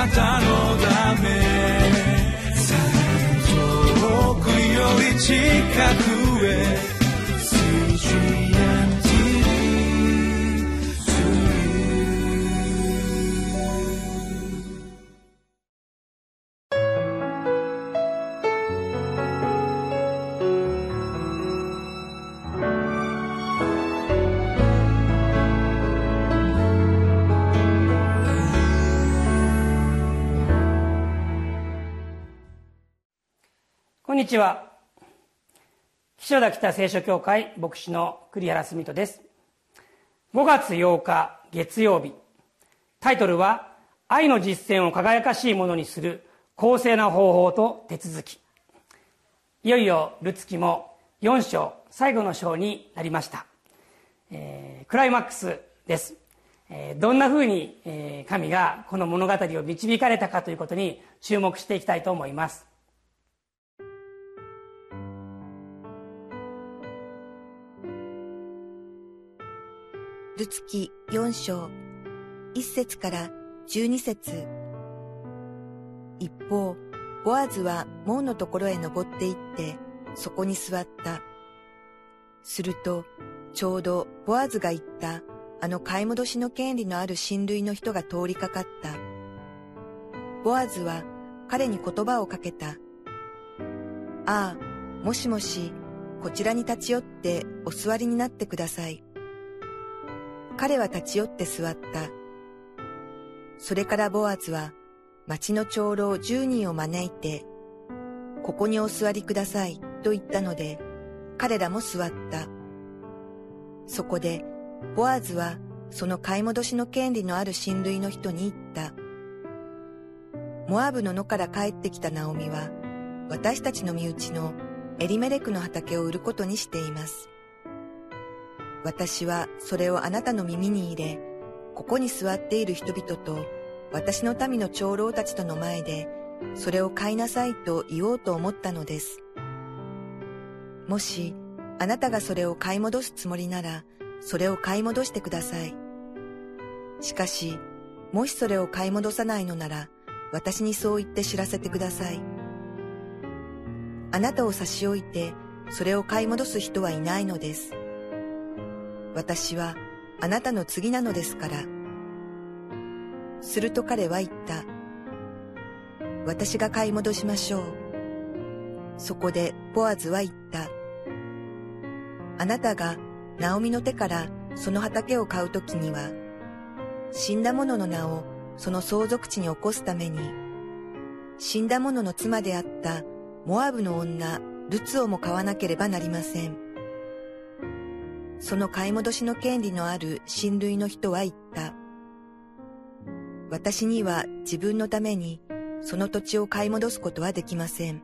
なたのため。遠くより近く。にちは。岸田北聖書協会牧師の栗原澄人です。5月8日月曜日。タイトルは「愛の実践を輝かしいものにする公正な方法と手続き」いよいよルツキも4章最後の章になりました、えー、クライマックスです、えー、どんなふうに、えー、神がこの物語を導かれたかということに注目していきたいと思います。ルツキ4章、1節から12節一方、ボアズは門のところへ登って行って、そこに座った。すると、ちょうどボアズが言ったあの買い戻しの権利のある親類の人が通りかかった。ボアズは彼に言葉をかけた。ああ、もしもし、こちらに立ち寄ってお座りになってください。彼は立ち寄って座った。それからボアズは町の長老十人を招いて、ここにお座りくださいと言ったので、彼らも座った。そこで、ボアズはその買い戻しの権利のある親類の人に言った。モアブの野から帰ってきたナオミは、私たちの身内のエリメレクの畑を売ることにしています。私はそれをあなたの耳に入れ、ここに座っている人々と私の民の長老たちとの前で、それを買いなさいと言おうと思ったのです。もし、あなたがそれを買い戻すつもりなら、それを買い戻してください。しかし、もしそれを買い戻さないのなら、私にそう言って知らせてください。あなたを差し置いて、それを買い戻す人はいないのです。私はあなたの次なのですから。すると彼は言った。私が買い戻しましょう。そこでボアズは言った。あなたがナオミの手からその畑を買うときには、死んだ者の名をその相続地に起こすために、死んだ者の妻であったモアブの女ルツをも買わなければなりません。その買い戻しの権利のある親類の人は言った。私には自分のためにその土地を買い戻すことはできません。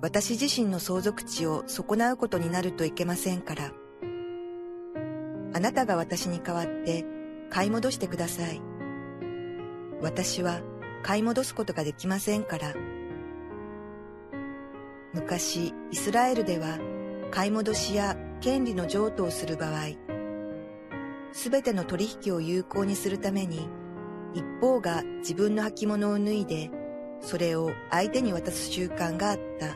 私自身の相続地を損なうことになるといけませんから。あなたが私に代わって買い戻してください。私は買い戻すことができませんから。昔、イスラエルでは買い戻しや権利の譲渡をする場合、すべての取引を有効にするために、一方が自分の履物を脱いで、それを相手に渡す習慣があった。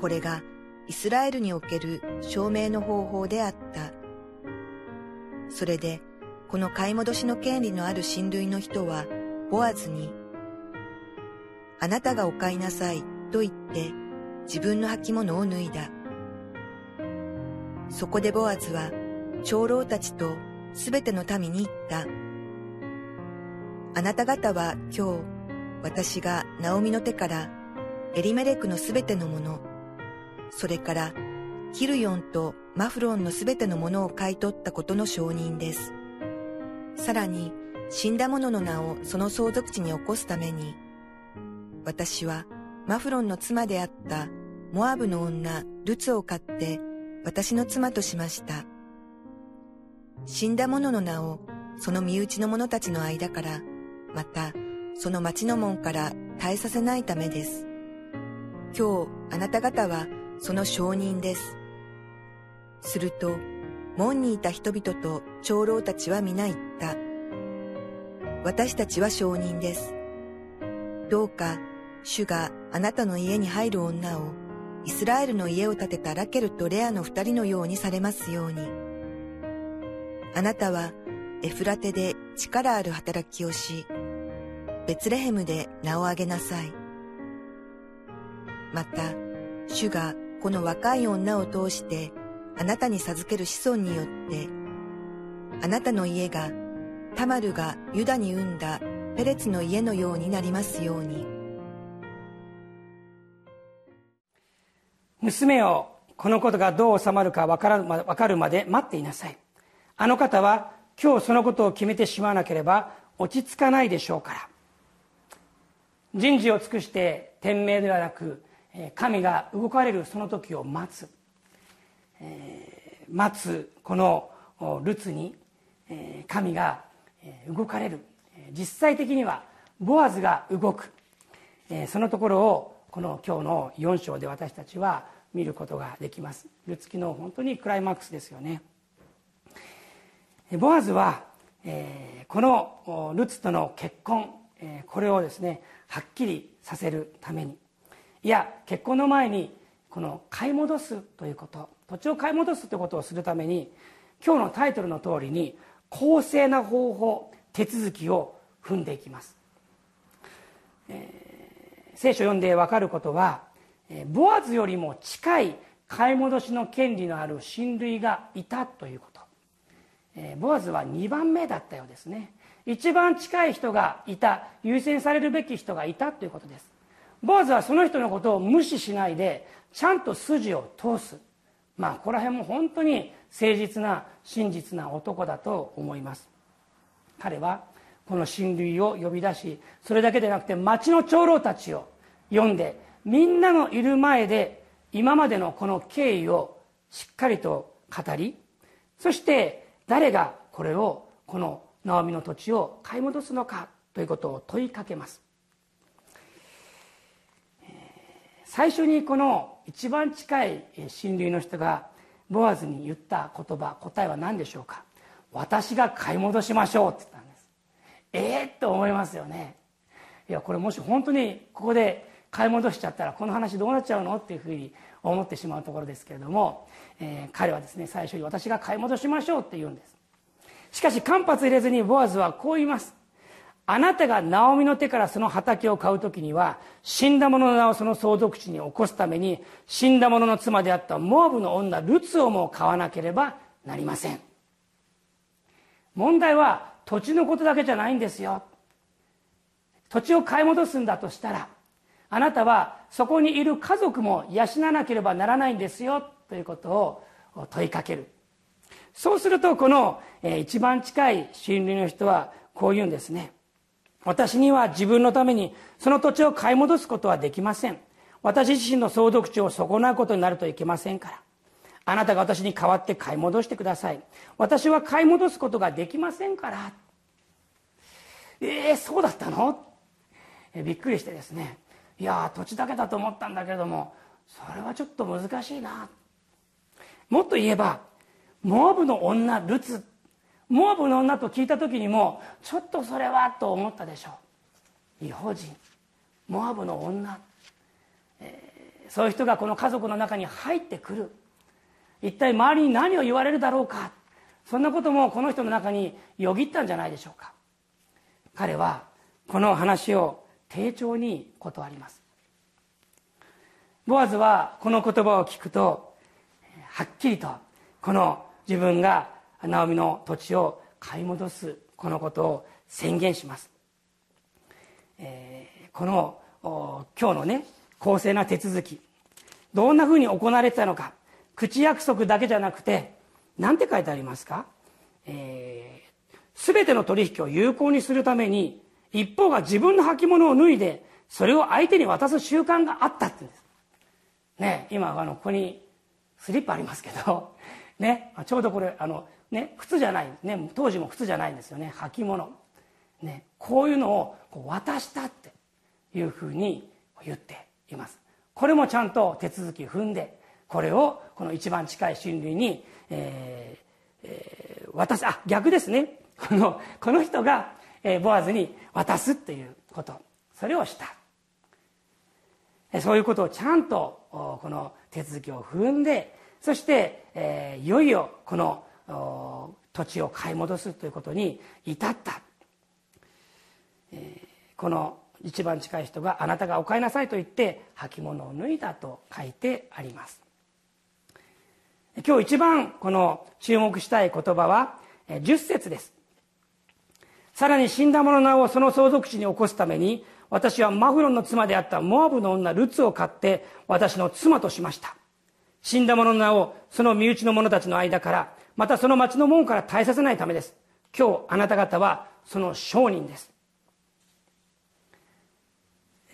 これがイスラエルにおける証明の方法であった。それで、この買い戻しの権利のある親類の人は、ボアズに、あなたがお買いなさいと言って、自分の履物を脱いだ。そこでボアズは長老たちとすべての民に言った。あなた方は今日私がナオミの手からエリメレクのすべてのもの、それからキルヨンとマフロンのすべてのものを買い取ったことの承認です。さらに死んだ者の名をその相続地に起こすために、私はマフロンの妻であったモアブの女ルツを買って私の妻としました。死んだ者の名をその身内の者たちの間から、またその町の門から絶えさせないためです。今日あなた方はその証人です。すると、門にいた人々と長老たちは皆言った。私たちは証人です。どうか、主があなたの家に入る女を、イスラエルの家を建てたラケルとレアの二人のようにされますように。あなたは、エフラテで力ある働きをし、ベツレヘムで名を挙げなさい。また、主がこの若い女を通して、あなたに授ける子孫によって、あなたの家がタマルがユダに産んだペレツの家のようになりますように。娘よこのことがどう収まるか分かるまで待っていなさい。あの方は今日そのことを決めてしまわなければ落ち着かないでしょうから。人事を尽くして天命ではなく神が動かれるその時を待つ、えー待つこのルツに神が動かれる。実際的にはボアズが動く。そのところをこの今日の4章で私たちは見ることができます。ルツキの本当にクライマックスですよね。ボアズは、えーこのルツとの結婚、えーこれをですねはっきりさせるために。いや結婚の前にこの買い戻すということ土地を買い戻すということをするために今日のタイトルの通りに公正な方法手続きを踏んでいきます、えー聖書を読んで分かることはボアズよりも近い買い戻しの権利のある親類がいたということ。ボアズは2番目だったようですね。一番近い人がいた優先されるべき人がいたということです。ボアズはその人のことを無視しないでちゃんと筋を通す。まあここら辺も本当に誠実な真実な男だと思います。彼はこの親類を呼び出しそれだけでなくて町の長老たちを呼んでみんなのいる前で今までのこの経緯をしっかりと語りそして誰がこれをこのナオミの土地を買い戻すのかということを問いかけます。最初にこの一番近い親類の人がボアズに言った言葉答えは何でしょうか私が買い戻しましょうって言っ、と思いますよね。いやこれもし本当にここで買い戻しちゃったらこの話どうなっちゃうのっていうふうに思ってしまうところですけれども、えー彼はですね最初に私が買い戻しましょうって言うんです。しかし間髪入れずにボアズはこう言います。あなたがナオミの手からその畑を買う時には死んだ者の名をその相続地に起こすために死んだ者の妻であったモアブの女ルツをも買わなければなりません。問題は土地のことだけじゃないんですよ。土地を買い戻すんだとしたらあなたはそこにいる家族も養わなければならないんですよということを問いかける。そうするとこの一番近い親類の人はこう言うんですね。私には自分のためにその土地を買い戻すことはできません。私自身の相続地を損なうことになるといけませんから。あなたが私に代わって買い戻してください。私は買い戻すことができませんから。えー、そうだったの？えびっくりしてですね。いや土地だけだと思ったんだけれどもそれはちょっと難しいな。もっと言えばモアブの女ルツ。モアブの女と聞いた時にもちょっとそれはと思ったでしょう。違法人。モアブの女、えーそういう人がこの家族の中に入ってくる。一体周りに何を言われるだろうか。そんなこともこの人の中によぎったんじゃないでしょうか。彼はこの話を丁重に断ります。ボアズはこの言葉を聞くとはっきりとこの自分がナオミの土地を買い戻すこのことを宣言します、えーこの今日のね公正な手続きどんなふうに行われてたのか。口約束だけじゃなくて何て書いてありますか、えー、全ての取引を有効にするために一方が自分の履物を脱いでそれを相手に渡す習慣があったって言うんです。ね今あのここにスリッパありますけど、ね、ちょうどこれあの、ね、靴じゃない、ね、当時も靴じゃないんですよね履物、ね、こういうのをこう渡したっていうふうに言っています。これもちゃんと手続き踏んでこれをこの一番近い親類に、えーえー渡す。あ逆ですね。このこの人がえボアズに渡すということ。それをした。そういうことをちゃんとこの手続きを踏んでそして、えいよいよこの土地を買い戻すということに至った、えこの一番近い人が「あなたがお買いなさい」と言って履物を脱いだと書いてあります。今日一番この注目したい言葉は10節です。さらに死んだ者の名をその相続地に起こすために私はマフロンの妻であったモアブの女ルツを買って私の妻としました。死んだ者の名をその身内の者たちの間からまたその町の門から絶えさせないためです。今日あなた方はその商人です。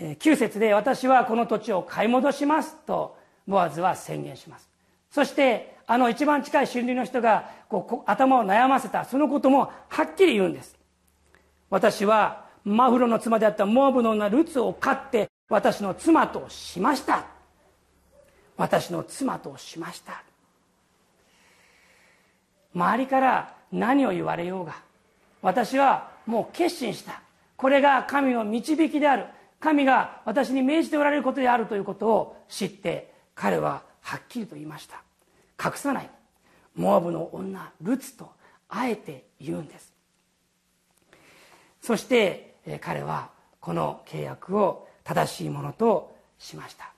9節で私はこの土地を買い戻しますとボアズは宣言します。そしてあの一番近い春流の人がこう頭を悩ませたそのこともはっきり言うんです。私はマフロの妻であったモアブの女ルツを飼って私の妻としました。私の妻としました。周りから何を言われようが私はもう決心した。これが神の導きである。神が私に命じておられることであるということを知って彼ははっきりと言いました。隠さない。モアブの女ルツとあえて言うんです。そして彼はこの契約を正しいものとしました。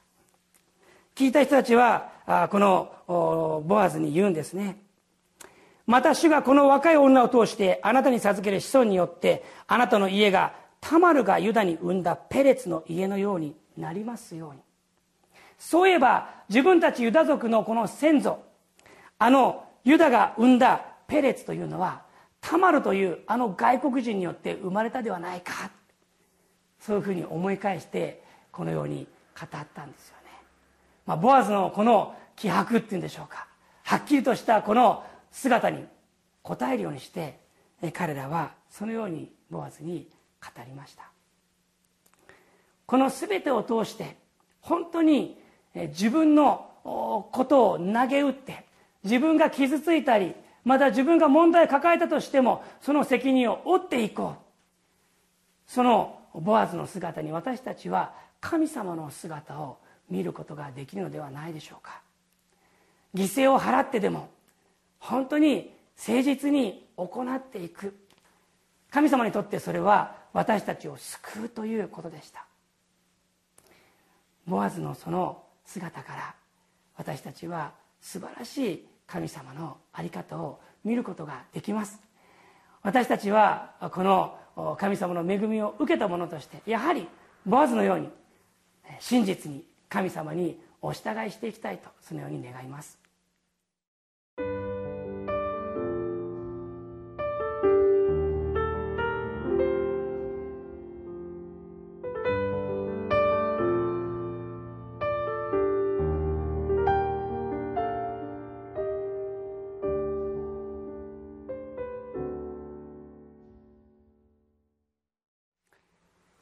聞いた人たちはこのボアズに言うんですね。また主がこの若い女を通してあなたに授ける子孫によってあなたの家がタマルがユダに生んだペレツの家のようになりますように。そういえば自分たちユダ族のこの先祖あのユダが生んだペレツというのはタマルというあの外国人によって生まれたではないかそういうふうに思い返してこのように語ったんですよね、まあ、ボアズのこの気迫っていうんでしょうか。はっきりとしたこの姿に応えるようにして彼らはそのようにボアズに語りました。この全てを通して本当に自分のことを投げ打って自分が傷ついたりまた自分が問題を抱えたとしてもその責任を負っていこう。そのボアズの姿に私たちは神様の姿を見ることができるのではないでしょうか。犠牲を払ってでも本当に誠実に行っていく。神様にとってそれは私たちを救うということでした。ボアズのその姿から私たちは素晴らしい神様の在り方を見ることができます。私たちはこの神様の恵みを受けた者としてやはりボアズのように真実に神様にお従いしていきたいとそのように願います。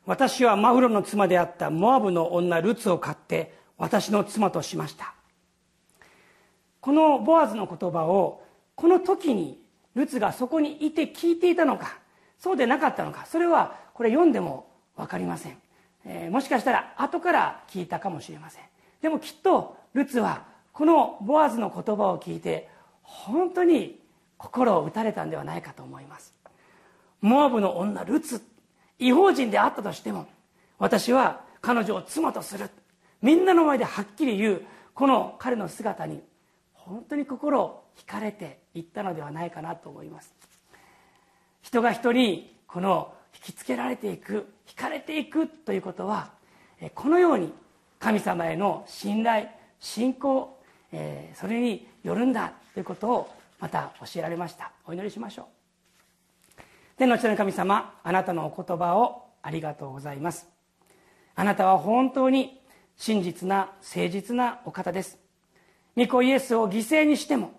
私はマフロの妻であったモアブの女ルツを買って私の妻としました。このボアズの言葉をこの時にルツがそこにいて聞いていたのかそうでなかったのかそれはこれ読んでも分かりません、えー、もしかしたら後から聞いたかもしれません。でもきっとルツはこのボアズの言葉を聞いて本当に心を打たれたんではないかと思います。モアブの女ルツ違法人であったとしても私は彼女を妻とする。みんなの前ではっきり言うこの彼の姿に本当に心を惹かれていったのではないかなと思います。人が人にこの引きつけられていく惹かれていくということはこのように神様への信頼信仰それによるんだということをまた教えられました。お祈りしましょう。天の地の神様あなたのお言葉をありがとうございます。あなたは本当に真実な誠実なお方です。御子イエスを犠牲にしても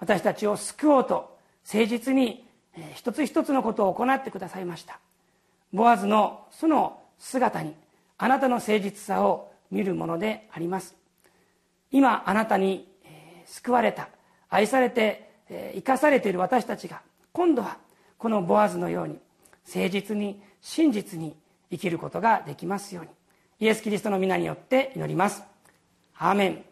私たちを救おうと誠実に一つ一つのことを行ってくださいました。ボアズのその姿にあなたの誠実さを見るものであります。今あなたに救われた愛されて生かされている私たちが今度はこのボアズのように誠実に真実に生きることができますように。イエス・キリストの皆によって祈ります。アーメン。